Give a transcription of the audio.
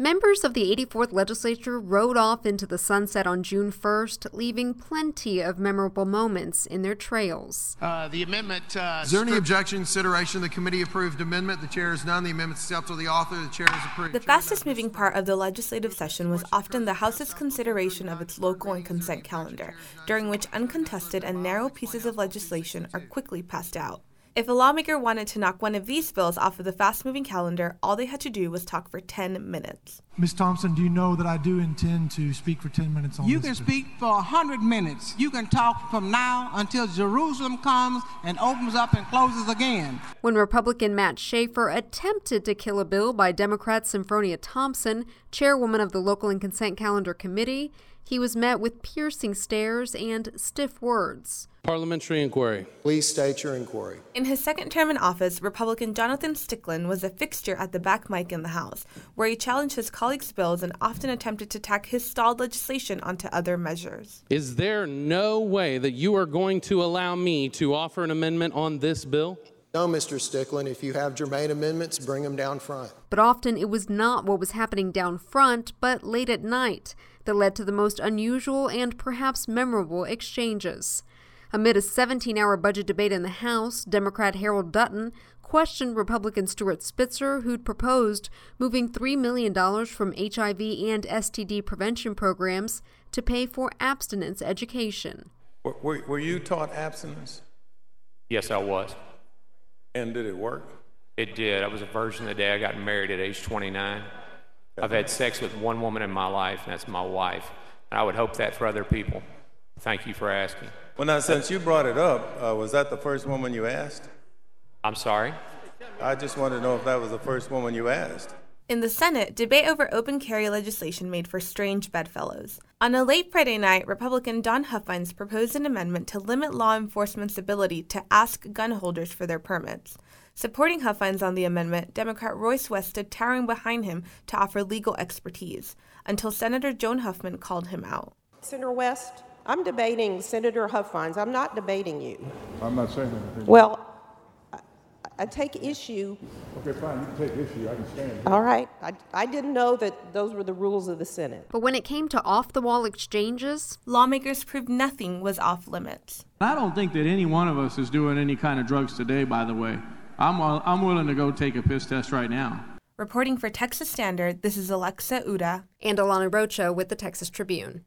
Members of the 84th legislature rode off into the sunset on June 1st, leaving plenty of memorable moments in their trails. Uh, the amendment. Uh, Is there any objection, consideration? The committee approved amendment. The chair is none. The amendment is accepted to the author. The chair is approved. The fastest moving part of the legislative session was often the House's consideration of its local and consent calendar, during which uncontested and narrow pieces of legislation are quickly passed out. If a lawmaker wanted to knock one of these bills off of the fast moving calendar, all they had to do was talk for 10 minutes. Ms. Thompson, do you know that I do intend to speak for 10 minutes on You this? can bill? speak for 100 minutes. You can talk from now until Jerusalem comes and opens up and closes again. When Republican Matt Schaefer attempted to kill a bill by Democrat Senfronia Thompson, chairwoman of the Local and Consent Calendar Committee, he was met with piercing stares and stiff words. Parliamentary inquiry. Please state your inquiry. In his second term in office, Republican Jonathan Stickland was a fixture at the back mic in the House, where he challenged his colleagues' bills and often attempted to tack his stalled legislation onto other measures. Is there no way that you are going to allow me to offer an amendment on this bill? No, Mr. Stickland. If you have germane amendments, bring them down front. But often it was not what was happening down front, but late at night, that led to the most unusual and perhaps memorable exchanges. Amid a 17 hour budget debate in the House, Democrat Harold Dutton questioned Republican Stuart Spitzer, who'd proposed moving $3 million from HIV and STD prevention programs to pay for abstinence education. Were, were, were you taught abstinence? Yes, I was. And did it work? It did. I was a virgin the day I got married at age 29. I've had sex with one woman in my life, and that's my wife. And I would hope that for other people. Thank you for asking. Well, now, since you brought it up, uh, was that the first woman you asked? I'm sorry. I just wanted to know if that was the first woman you asked. In the Senate, debate over open carry legislation made for strange bedfellows. On a late Friday night, Republican Don Huffines proposed an amendment to limit law enforcement's ability to ask gun holders for their permits. Supporting Huffines on the amendment, Democrat Royce West stood towering behind him to offer legal expertise, until Senator Joan Huffman called him out. Senator West, I'm debating Senator Huffines. I'm not debating you. I'm not saying anything. Well, I, I take issue. Okay, fine, you can take issue, I can stand it. All right. I, I didn't know that those were the rules of the Senate. But when it came to off the wall exchanges, Lawmakers proved nothing was off limits. I don't think that any one of us is doing any kind of drugs today, by the way. I'm, I'm willing to go take a piss test right now. Reporting for Texas Standard, this is Alexa Ura. and Alana Rocha with the Texas Tribune.